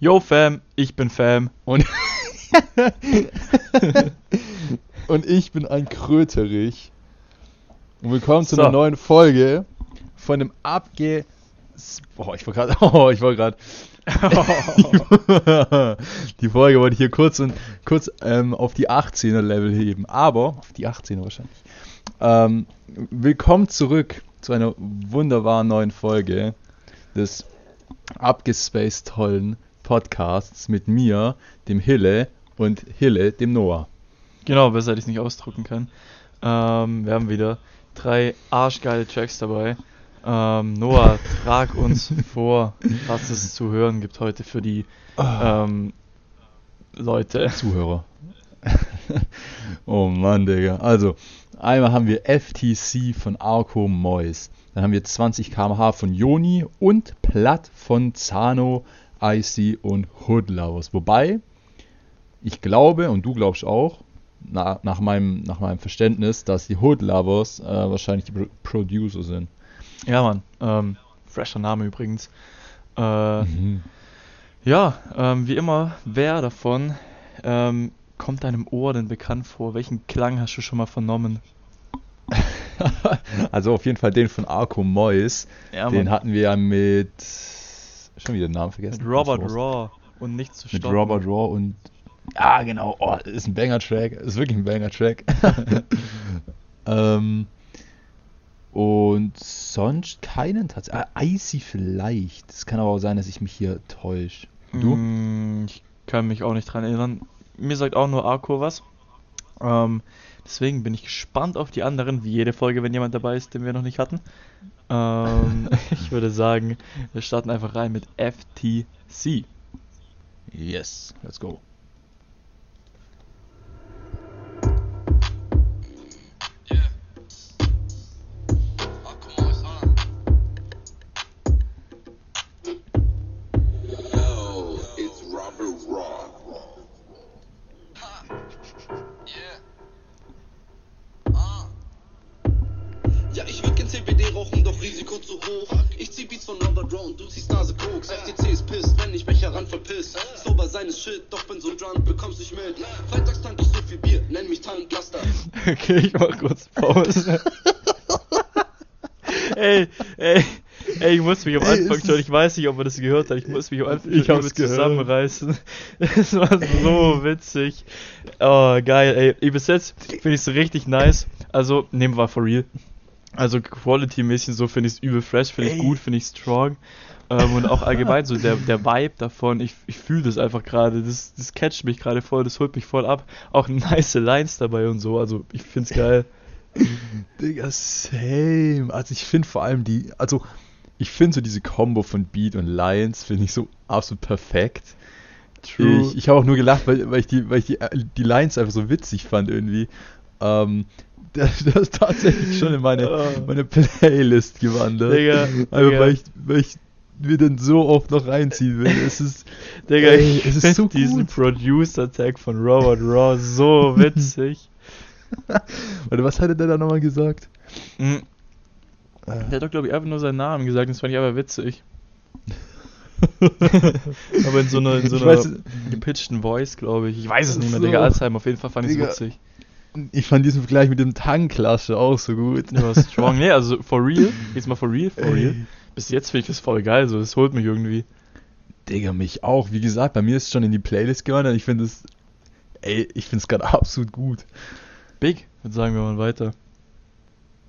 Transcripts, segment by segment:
Yo Fam, ich bin Fam. Und, und ich bin ein Kröterich. Und willkommen zu So. einer neuen Folge von dem Abge... Boah, ich wollte gerade... Oh, ich wollte gerade... die Folge wollte ich hier kurz und kurz ähm, auf die 18er Level heben, aber auf die 18er wahrscheinlich. Ähm, willkommen zurück zu einer wunderbaren neuen Folge des abgespaced tollen Podcasts mit mir, dem Hille und Hille, dem Noah. Genau, besser hätte ich es nicht ausdrucken können. Ähm, wir haben wieder drei arschgeile Tracks dabei. Ähm, Noah, trag uns vor, was es zu hören gibt heute für die ähm, Leute. Zuhörer. oh Mann, Digga. Also, einmal haben wir FTC von Arco Mois. Dann haben wir 20 km/h von Joni und Platt von Zano, Icy und Hood Lovers. Wobei, ich glaube, und du glaubst auch, na, nach, meinem, nach meinem Verständnis, dass die Hood Lovers äh, wahrscheinlich die Pro Producer sind. Ja, Mann. Ähm, fresher Name übrigens. Äh, Mhm. ja, ähm, wie immer, wer davon ähm, kommt deinem Ohr denn bekannt vor? Welchen Klang hast du schon mal vernommen? also auf jeden Fall den von Arco Mois. Ja, den hatten wir ja mit. Schon wieder den Namen vergessen. Mit Robert? Raw und nicht zu Mit stoppen. Robert Raw und. Ja, genau. Oh, ist ein Banger-Track. Ist wirklich ein Banger-Track. ähm, und sonst keinen tatsächlich. Ah, Icy vielleicht. Es kann aber auch sein, dass ich mich hier täusche. Du? Mm, Ich kann mich auch nicht dran erinnern. Mir sagt auch nur Arco was. Ähm, deswegen bin ich gespannt auf die anderen, wie jede Folge, wenn jemand dabei ist, den wir noch nicht hatten. Ähm, ich würde sagen, wir starten einfach rein mit FTC. Yes, let's go. Verpiss. Sober sein ist Shit, doch bin so drunk, bekommst nicht mit. Freitags tank ich so viel Bier, nenn mich Tanklaster. Okay, ich mach kurz Pause. ey, ey, ey, ich muss mich am Ey, Anfang es schon, ich weiß nicht, ob man das gehört hat, ich muss mich am Anfang Ich schon zusammenreißen. Es war so witzig. Oh, geil, ey. ey bis jetzt finde ich es richtig nice. Also, nehmen wir for real. Also, Quality-mäßig so finde ich es übel fresh, finde ich Ey. gut, finde ich strong. Ähm, und auch allgemein so der, der Vibe davon, ich, ich fühle das einfach gerade, das, das catcht mich gerade voll, das holt mich voll ab. Auch nice Lines dabei und so, also ich find's geil. Digga, same. Also ich finde vor allem die, also ich finde so diese Combo von Beat und Lines finde ich so absolut perfekt. Ich, ich habe auch nur gelacht, weil, weil ich, die, weil ich die, äh, die Lines einfach so witzig fand irgendwie. Ähm, das, das ist tatsächlich schon in meine, meine Playlist gewandert. Digga, Einfach Digga. weil ich, weil ich mir dann so oft noch reinziehen will. Es ist, Digga, Ey, ich es ist so diesen. Producer-Tag von Robert Raw so witzig. warte, was hatte der da nochmal gesagt? Mhm. Äh, Der hat doch, glaube ich, einfach nur seinen Namen gesagt, das fand ich aber witzig. aber in so einer, in so einer weiß- gepitchten Voice, glaube ich. Ich weiß es nicht mehr, So. Digga. Alzheimer, auf jeden Fall fand ich es witzig. ich fand diesen Vergleich mit dem Tanklasche auch so gut. War strong. Nee, also for real, jetzt mal for real, for real. Bis jetzt finde ich das voll geil, so, das holt mich irgendwie. Digga, mich auch. Wie gesagt, bei mir ist es schon in die Playlist gewandert. Ich finde es, ey, ich finde es gerade absolut gut. Big, würde sagen wir mal weiter.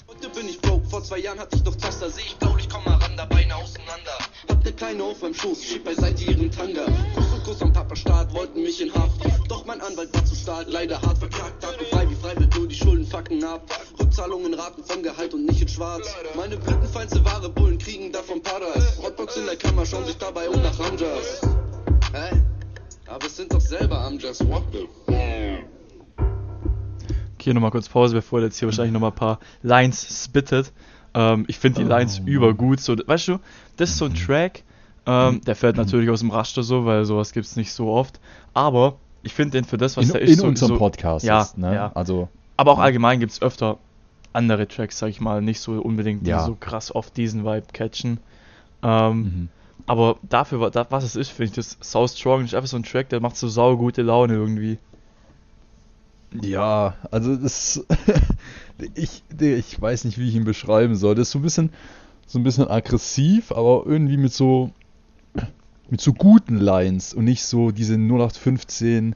Heute bin ich broke, vor zwei Jahren hatte ich noch Zaster, seh ich blaulich, komm mal ran, da Beine auseinander. Hab ne kleine auf meinem Schoß, schieb beiseite ihren Tanga. Kuss Kuss am Papa-Staat, wollten mich in Haft. Doch mein Anwalt war zu stark, leider hart verklagt. Taco frei wie Freiwild, nur die Schulden fucken ab. Rückzahlungen raten vom Gehalt und nicht in schwarz. Meine Blütenfeinste wahre Bullen kriegen davon Paras. Hotbox in der Kammer, schauen sich dabei um nach Ramjas. Hä? Aber es sind doch selber Amjas, what the Okay, nochmal kurz Pause, bevor er jetzt hier wahrscheinlich nochmal ein paar Lines spittet. Ähm, ich finde die Oh, Lines Mann. übergut. So, weißt du, das ist so ein Track, ähm, der fällt natürlich aus dem Raster so, weil sowas gibt es nicht so oft. Aber ich finde den für das, was In, der ist, in so, unserem so, Podcast ja, ist, ne? ja. Also, Aber auch allgemein gibt es öfter andere Tracks, sag ich mal, nicht so unbedingt, die Ja. so krass oft diesen Vibe catchen. Ähm, mhm. Aber dafür, wa- da, was es ist, finde ich das sau strong. Ist einfach so ein Track, der macht so sau gute Laune irgendwie. Ja, also das. ich, ich weiß nicht, wie ich ihn beschreiben soll. Das ist so ein bisschen, so ein bisschen aggressiv, aber irgendwie mit so. Mit so guten Lines und nicht so diese 0815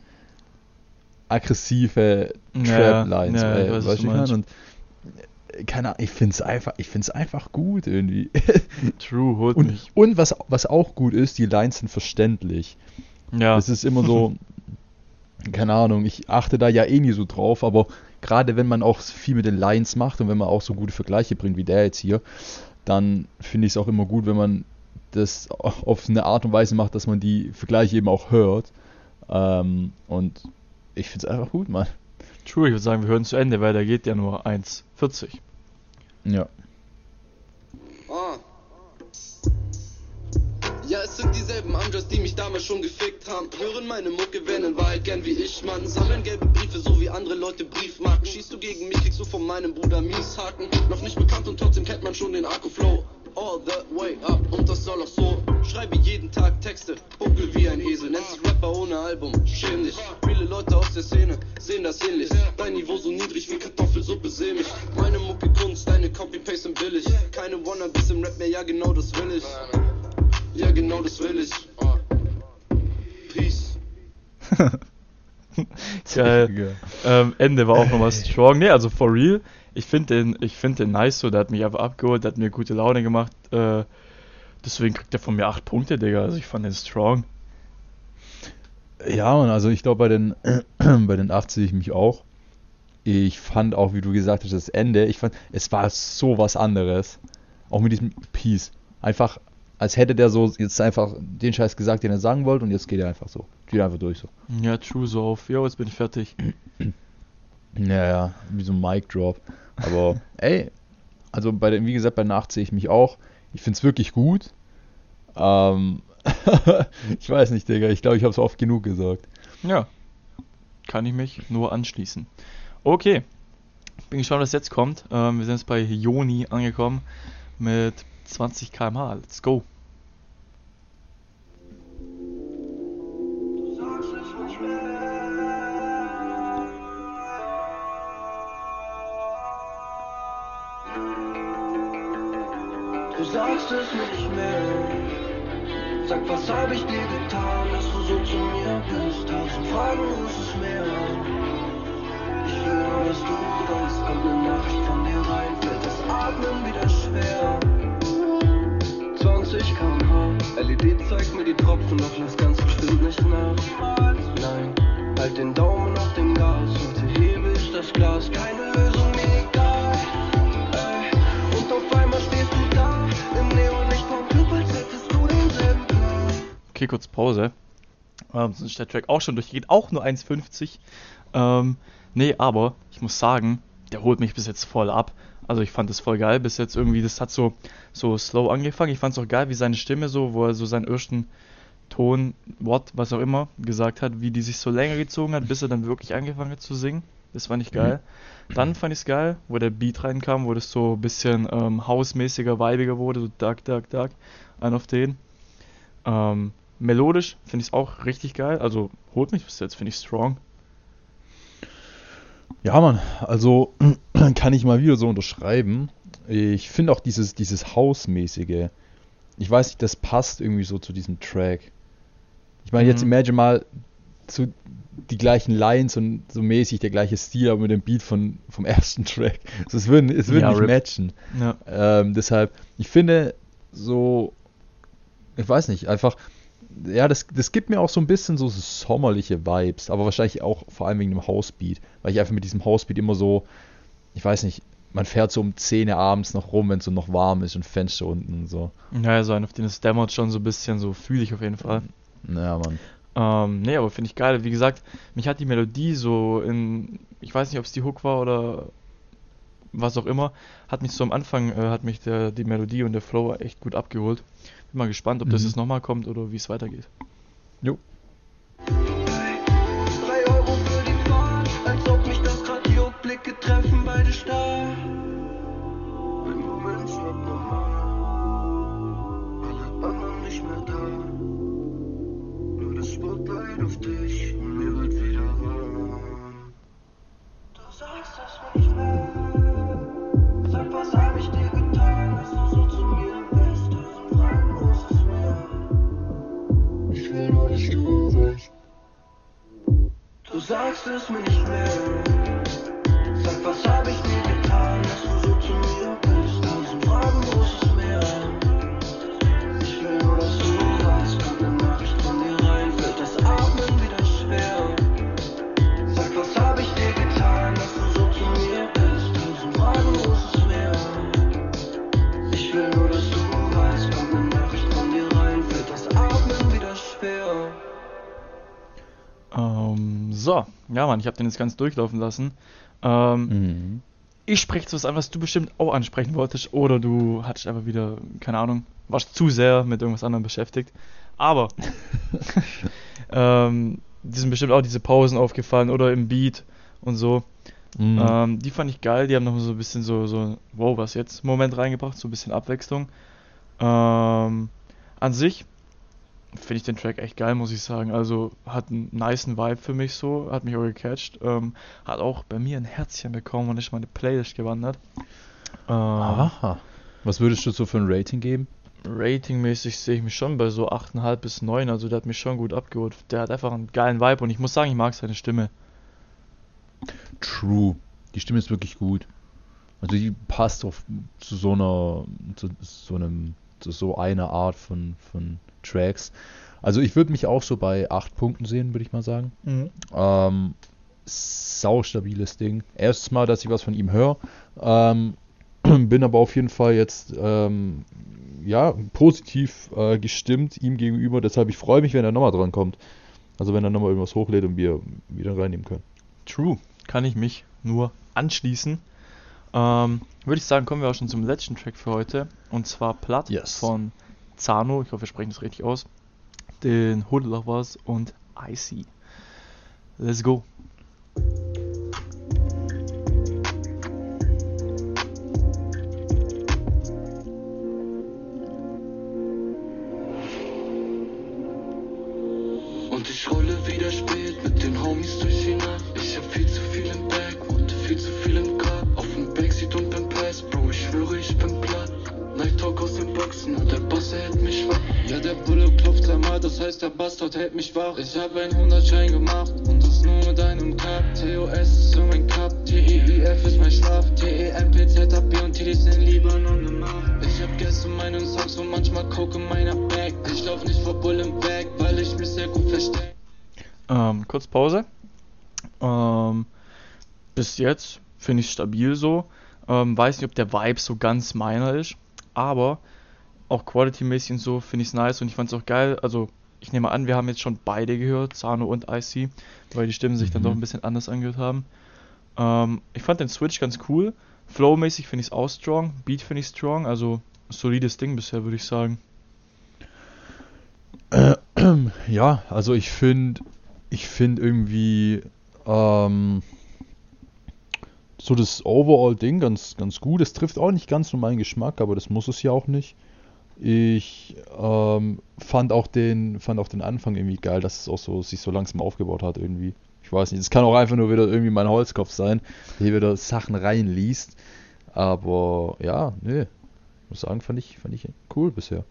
aggressive Ja, Trap-Lines. ja, was weißt du ich meine? Und äh, keine Ahnung, ich finde es einfach, ich find's einfach gut irgendwie. True, holt Und, mich. und was, was auch gut ist, die Lines sind verständlich. Ja, Es ist immer so, keine Ahnung, ich achte da ja eh nie so drauf, aber gerade wenn man auch viel mit den Lines macht und wenn man auch so gute Vergleiche bringt wie der jetzt hier, dann finde ich es auch immer gut, wenn man das auf eine Art und Weise macht, dass man die Vergleiche eben auch hört. Ähm, und ich finde es einfach gut, Mann. true, ich würde sagen, wir hören zu Ende, weil da geht ja nur 1,40. Ja. Ah. Ja, es sind dieselben Amjas, die mich damals schon gefickt haben. Hören meine Mucke, werden in Wahrheit gern wie ich, Mann. Sammeln gelbe Briefe, so wie andere Leute Briefmarken. Schießt du gegen mich, kriegst du von meinem Bruder Mieshaken. Noch nicht bekannt und trotzdem kennt man schon den Akku-Flow. All the way up, und das soll auch so. Schreibe jeden Tag Texte, buckel wie ein Esel. Nennt sich Rapper ohne Album, schäm dich. Viele Leute aus der Szene sehen das ähnlich. Dein Niveau so niedrig wie Kartoffelsuppe, seh mich. Meine Mucke Kunst, deine Copy-Paste sind billig. Keine Wannabes im Rap mehr, ja genau das will ich. Ja, genau das will ich. Peace. Geil. Ähm, Ende war auch nochmal strong. Nee, also for real. Ich finde den, ich finde den nice so. Der hat mich einfach abgeholt, der hat mir gute Laune gemacht. Äh, deswegen kriegt er von mir 8 Punkte, Digga. Also ich fand den strong. Ja, Mann, also ich glaube, bei den, bei den 8 sehe ich mich auch. Ich fand auch, wie du gesagt hast, das Ende, ich fand, es war so was anderes. Auch mit diesem Peace. Einfach, als hätte der so jetzt einfach den Scheiß gesagt, den er sagen wollte und jetzt geht er einfach so. Geht einfach durch so. Ja, true so auf. Jo, jetzt bin ich fertig. Ja, ja, wie so ein Mic Drop. Aber ey, also bei den, wie gesagt, bei 8 sehe ich mich auch. Ich finde es wirklich gut. Ähm, ich weiß nicht, Digga. Ich glaube, ich habe es oft genug gesagt. Ja. Kann ich mich nur anschließen. Okay. Bin gespannt, was jetzt kommt. Ähm, wir sind jetzt bei Joni angekommen mit 20 km/h. Let's go. Sagst es nicht mehr. Sag, was hab ich dir getan, dass du so zu mir bist? Tausend Fragen, ist es mehr? Ich will nur, dass du weißt, kommt ne Nachricht von dir rein, fällt das Atmen wieder schwer. 20 km/h, LED zeigt mir die Tropfen, doch lass ganz bestimmt nicht nach. Nein, halt den Daumen auf dem Gas, heute hebe ich das Glas, keine Okay, kurz Pause. Ähm, sonst ist der Track auch schon durch. Geht auch nur 1,50. Ähm, nee, aber ich muss sagen, der holt mich bis jetzt voll ab. Also ich fand das voll geil. Bis jetzt irgendwie, das hat so, so slow angefangen. Ich fand es auch geil, wie seine Stimme so, wo er so seinen ersten Ton, Wort, was auch immer, gesagt hat, wie die sich so länger gezogen hat, bis er dann wirklich angefangen hat zu singen. Das fand ich geil. Dann fand ich es geil, wo der Beat reinkam, wo das so ein bisschen ähm, hausmäßiger, weibiger wurde, so dark, dark, dark. Ein auf den. Ähm, melodisch finde ich es auch richtig geil. Also holt mich bis jetzt, finde ich strong. Ja, Mann, also kann ich mal wieder so unterschreiben. Ich finde auch dieses, dieses Hausmäßige, ich weiß nicht, das passt irgendwie so zu diesem Track. Ich meine, jetzt Mhm. imagine mal zu die gleichen Lines und so mäßig der gleiche Stil, aber mit dem Beat von, vom ersten Track. Also es würde es würd Ja, nicht rip. matchen. Ja. Ähm, deshalb, ich finde so, ich weiß nicht, einfach, ja, das, das gibt mir auch so ein bisschen so sommerliche Vibes, aber wahrscheinlich auch vor allem wegen dem Housebeat, weil ich einfach mit diesem Housebeat immer so, ich weiß nicht, man fährt so um 10 Uhr abends noch rum, wenn es so noch warm ist und Fenster unten und so. Ja, so einen, auf den es dämmert schon so ein bisschen, so fühle ich auf jeden Fall. Ja, Mann. Ähm, nee, aber finde ich geil. Wie gesagt, mich hat die Melodie so in, ich weiß nicht, ob es die Hook war oder was auch immer, hat mich so am Anfang, äh, hat mich der, die Melodie und der Flow echt gut abgeholt. Bin mal gespannt, ob das Mhm. jetzt nochmal kommt oder wie es weitergeht. Jo. So, ja Mann, ich habe den jetzt ganz durchlaufen lassen. Ähm, Mhm. Ich spreche zu was an, was du bestimmt auch ansprechen wolltest, oder du hattest einfach wieder, keine Ahnung, warst zu sehr mit irgendwas anderem beschäftigt. Aber, ähm, die sind bestimmt auch diese Pausen aufgefallen oder im Beat und so. Mhm. Ähm, die fand ich geil, die haben noch so ein bisschen so, so, wow, was jetzt, Moment reingebracht, so ein bisschen Abwechslung. Ähm, an sich finde ich den Track echt geil, muss ich sagen. Also hat einen niceen Vibe für mich so, hat mich auch gecatcht. Ähm, hat auch bei mir ein Herzchen bekommen und ist meine Playlist gewandert. Ähm, Aha. Was würdest du so für ein Rating geben? Ratingmäßig sehe ich mich schon bei so 8,5 bis 9, also der hat mich schon gut abgeholt. Der hat einfach einen geilen Vibe und ich muss sagen, ich mag seine Stimme. True. Die Stimme ist wirklich gut. Also die passt auf zu so einer, zu so einem, zu so einer Art von, von Tracks. Also ich würde mich auch so bei 8 Punkten sehen, würde ich mal sagen. Ähm, sau stabiles Ding. Erstes Mal, dass ich was von ihm höre. Ähm, bin aber auf jeden Fall jetzt ähm, ja positiv äh, gestimmt ihm gegenüber. Deshalb ich freue mich, wenn er nochmal dran kommt. Also wenn er nochmal irgendwas hochlädt und wir wieder reinnehmen können. True, kann ich mich nur anschließen. Ähm, Würde ich sagen, kommen wir auch schon zum letzten Track für heute. Und zwar Platt Yes. von Zano, ich hoffe, wir sprechen das richtig aus. Den Hood Lovers und Icy. Let's go. Und ich rolle wieder spät mit den Homies durch die Nacht. Ich hab viel zu viel im Bag Boxen und der Boss, hält mich wach. Ja, der Bulle klopft einmal, das heißt, der Bastard hält mich wach. Ich hab einen 100-Schein gemacht und das nur mit einem Cup. TOS ist so mein Cup, TEIF ist mein Schlaf. TEMP, ZAP und TD sind Libanon gemacht. Ich hab gestern meinen Songs und manchmal in meiner Bag. Ich lauf nicht vor Bull im Bag, weil ich mich sehr gut versteck. Ähm, kurz Pause. Ähm, bis jetzt finde ich stabil so. Ähm, weiß nicht, ob der Vibe so ganz meiner ist, aber auch quality-mäßig und so finde ich es nice und ich fand es auch geil. Also, ich nehme an, wir haben jetzt schon beide gehört, Zano und IC, weil die Stimmen sich dann Mhm. doch ein bisschen anders angehört haben. Ähm, ich fand den Switch ganz cool. Flow-mäßig finde ich es auch strong. Beat finde ich strong. Also, solides Ding bisher, würde ich sagen. Ja, also ich finde, ich finde irgendwie ähm, so das Overall-Ding ganz, ganz gut. Es trifft auch nicht ganz so meinen Geschmack, aber das muss es ja auch nicht. Ich ähm, fand auch den, fand auch den Anfang irgendwie geil, dass es auch so sich so langsam aufgebaut hat irgendwie. Ich weiß nicht, es kann auch einfach nur wieder irgendwie mein Holzkopf sein, der hier wieder Sachen reinliest. Aber ja, nee, ich muss sagen, fand ich, fand ich cool bisher.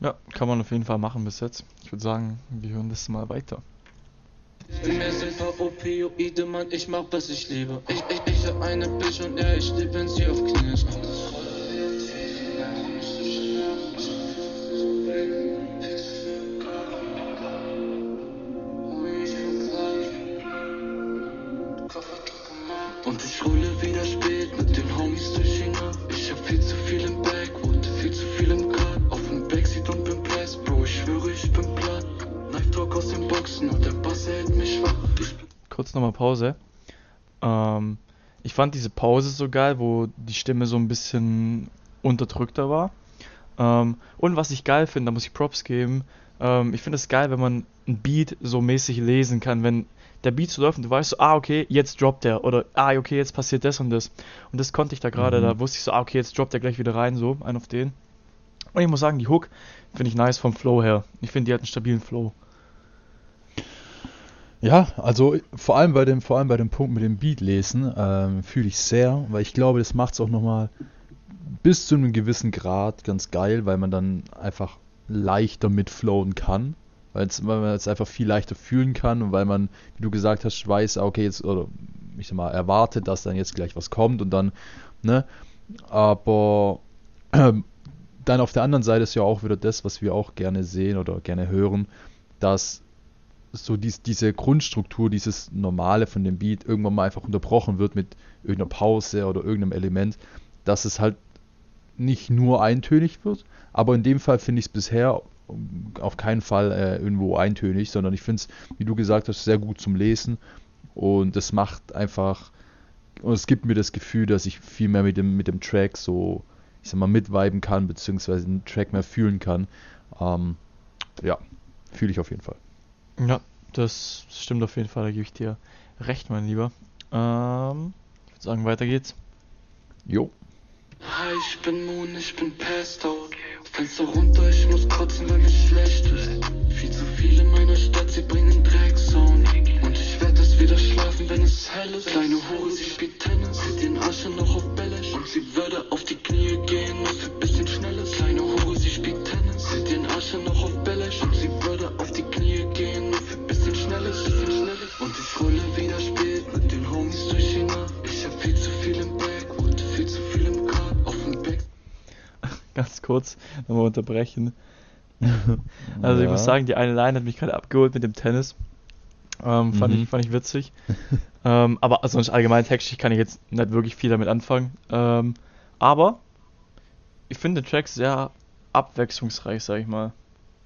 Ja, kann man auf jeden Fall machen bis jetzt. Ich würde sagen, wir hören das mal weiter. In mir sind paar Opioide, Mann, ich mach, was ich liebe. Ich, ich, ich hab eine Bitch und ja, ich lieb, wenn sie auf Knie kurz nochmal Pause. Ähm, ich fand diese Pause so geil, wo die Stimme so ein bisschen unterdrückter war. Ähm, und was ich geil finde, da muss ich Props geben. Ähm, ich finde es geil, wenn man ein Beat so mäßig lesen kann, wenn der Beat so läuft und du weißt so, ah, okay, jetzt droppt er. Oder, ah, okay, jetzt passiert das und das. Und das konnte ich da gerade, Mhm. da wusste ich so, ah, okay, jetzt droppt er gleich wieder rein, so, ein auf den. Und ich muss sagen, die Hook finde ich nice vom Flow her. Ich finde, die hat einen stabilen Flow. Ja, also vor allem bei dem, vor allem bei dem Punkt mit dem Beat lesen ähm, fühle ich sehr, weil ich glaube, das macht es auch nochmal bis zu einem gewissen Grad ganz geil, weil man dann einfach leichter mitflowen kann, weil man es einfach viel leichter fühlen kann und weil man, wie du gesagt hast, weiß, ah, okay, jetzt, oder ich sag mal, erwartet, dass dann jetzt gleich was kommt und dann, ne, aber ähm, dann auf der anderen Seite ist ja auch wieder das, was wir auch gerne sehen oder gerne hören, dass so dies, diese Grundstruktur, dieses Normale von dem Beat irgendwann mal einfach unterbrochen wird mit irgendeiner Pause oder irgendeinem Element, dass es halt nicht nur eintönig wird, aber in dem Fall finde ich es bisher auf keinen Fall äh, irgendwo eintönig, sondern ich finde es, wie du gesagt hast, sehr gut zum Lesen und es macht einfach, und es gibt mir das Gefühl, dass ich viel mehr mit dem, mit dem Track so, ich sag mal, mitviben kann, beziehungsweise den Track mehr fühlen kann. Ähm, ja, fühle ich auf jeden Fall. Ja, das stimmt auf jeden Fall, da gebe ich dir recht, mein Lieber. Ähm, ich würde sagen, weiter geht's. Jo. Hi, ich bin Moon, ich bin out. Fenster runter, ich muss kotzen, weil mir schlecht ist. Viel zu viele in meiner Stadt, sie bringen Drecksound. Und ich werd erst wieder schlafen, wenn es hell ist. Kleine Hure, sie spielt Tennis, sie den Arsch noch auf Bälle. Und sie würde auf kurz nochmal unterbrechen. Also ich muss sagen, die eine Line hat mich gerade abgeholt mit dem Tennis. Ähm, fand, Mhm. ich, fand ich witzig. ähm, aber sonst allgemein textlich kann ich jetzt nicht wirklich viel damit anfangen. Ähm, aber ich finde den Track sehr abwechslungsreich, sag ich mal.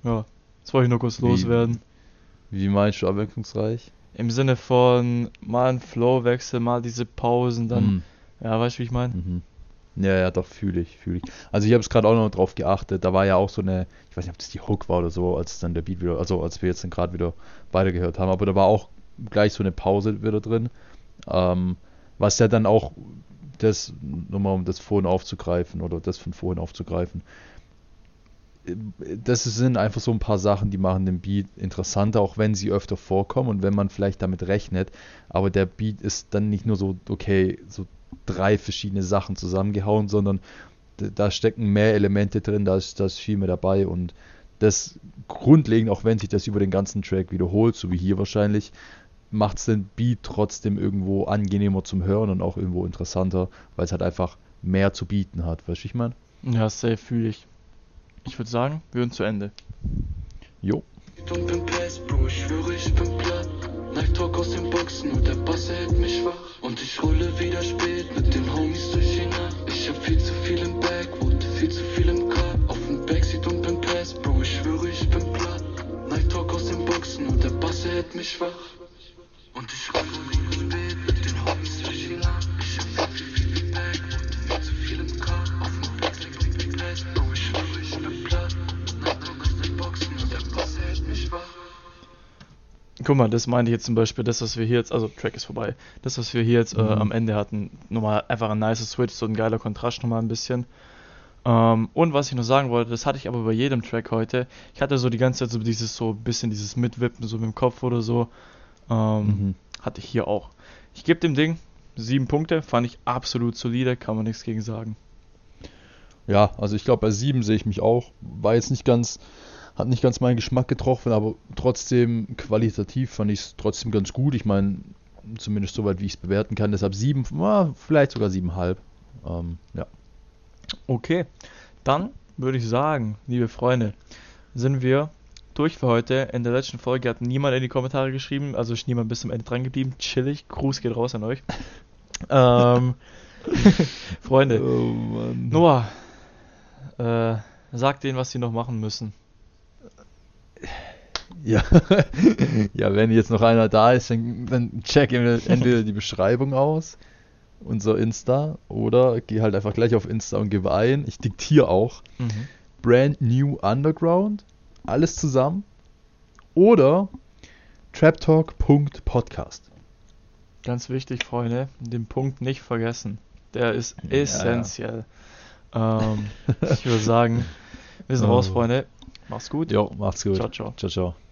Ja, das wollte ich nur kurz Wie- loswerden. Wie meinst du abwechslungsreich? Im Sinne von mal ein Flowwechsel, mal diese Pausen, dann. Mhm. Ja, weißt du, wie ich meine? Mhm. Ja, ja, doch, fühle ich, fühle ich. Also ich habe es gerade auch noch drauf geachtet, da war ja auch so eine, ich weiß nicht, ob das die Hook war oder so, als dann der Beat wieder, also als wir jetzt dann gerade wieder weitergehört haben, aber da war auch gleich so eine Pause wieder drin, ähm, was ja dann auch das, nochmal um das vorhin aufzugreifen oder das von vorhin aufzugreifen, das sind einfach so ein paar Sachen, die machen den Beat interessanter, auch wenn sie öfter vorkommen und wenn man vielleicht damit rechnet. Aber der Beat ist dann nicht nur so, okay, so drei verschiedene Sachen zusammengehauen, sondern da stecken mehr Elemente drin, da ist, da ist viel mehr dabei und das grundlegend, auch wenn sich das über den ganzen Track wiederholt, so wie hier wahrscheinlich, macht es den Beat trotzdem irgendwo angenehmer zum Hören und auch irgendwo interessanter, weil es halt einfach mehr zu bieten hat. Weißt du, ich meine? Ja, safe fühle ich. Ich würde sagen, wir sind zu Ende. Jo. und bin Pass, Bro, ich schwöre, ich bin platt. Talk aus den Boxen und der Bass hält mich wach. Und ich rolle wieder spät mit den Homies durch Guck mal, das meinte ich jetzt zum Beispiel, das, was wir hier jetzt, also Track ist vorbei, das, was wir hier jetzt äh, Mhm. am Ende hatten, nochmal einfach ein nice Switch, so ein geiler Kontrast nochmal ein bisschen. Ähm, und was ich noch sagen wollte, das hatte ich aber bei jedem Track heute. Ich hatte so die ganze Zeit so dieses, so ein bisschen dieses Mitwippen, so mit dem Kopf oder so. Ähm, Mhm. Hatte ich hier auch. Ich gebe dem Ding sieben Punkte, fand ich absolut solide, kann man nichts gegen sagen. Ja, also ich glaube, bei 7 sehe ich mich auch. War jetzt nicht ganz, hat nicht ganz meinen Geschmack getroffen, aber trotzdem qualitativ fand ich es trotzdem ganz gut. Ich meine, zumindest soweit, wie ich es bewerten kann. Deshalb 7, vielleicht sogar 7,5. Ähm, ja. Okay, dann würde ich sagen, liebe Freunde, sind wir durch für heute. In der letzten Folge hat niemand in die Kommentare geschrieben, also ist niemand bis zum Ende dran geblieben. Chillig, Gruß geht raus an euch. ähm, Freunde, Oh. Noah, äh, sagt denen, was sie noch machen müssen. Ja. ja, wenn jetzt noch einer da ist, dann, dann check entweder die Beschreibung aus, unser Insta, oder geh halt einfach gleich auf Insta und gib ein. Ich diktiere auch. Mhm. Brand New Underground, alles zusammen. Oder traptalk.podcast. Ganz wichtig, Freunde, den Punkt nicht vergessen. Der ist Ja, ja. essentiell. Ähm, ich würde sagen, wir sind Oh. raus, Freunde. Mach's gut. Jo, macht's gut. Ciao, ciao. Ciao, ciao.